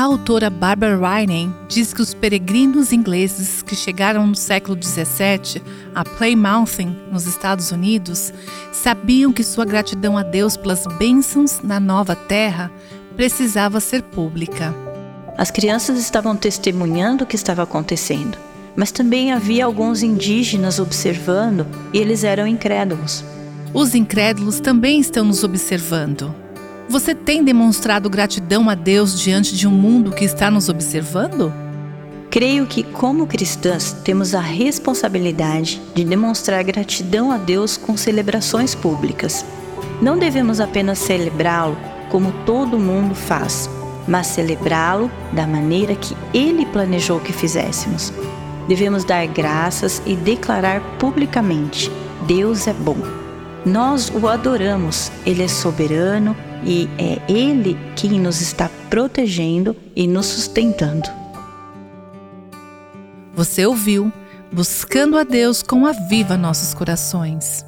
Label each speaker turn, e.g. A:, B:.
A: A autora Barbara Ryan diz que os peregrinos ingleses que chegaram no século XVII a Plymouth, nos Estados Unidos, sabiam que sua gratidão a Deus pelas bênçãos na nova terra precisava ser pública.
B: As crianças estavam testemunhando o que estava acontecendo, mas também havia alguns indígenas observando e eles eram incrédulos.
A: Os incrédulos também estão nos observando. Você tem demonstrado gratidão a Deus diante de um mundo que está nos observando?
B: Creio que, como cristãs, temos a responsabilidade de demonstrar gratidão a Deus com celebrações públicas. Não devemos apenas celebrá-lo como todo mundo faz, mas celebrá-lo da maneira que Ele planejou que fizéssemos. Devemos dar graças e declarar publicamente: Deus é bom. Nós o adoramos, Ele é soberano e é Ele quem nos está protegendo e nos sustentando.
A: Você ouviu Buscando a Deus com Aviva Nossos Corações.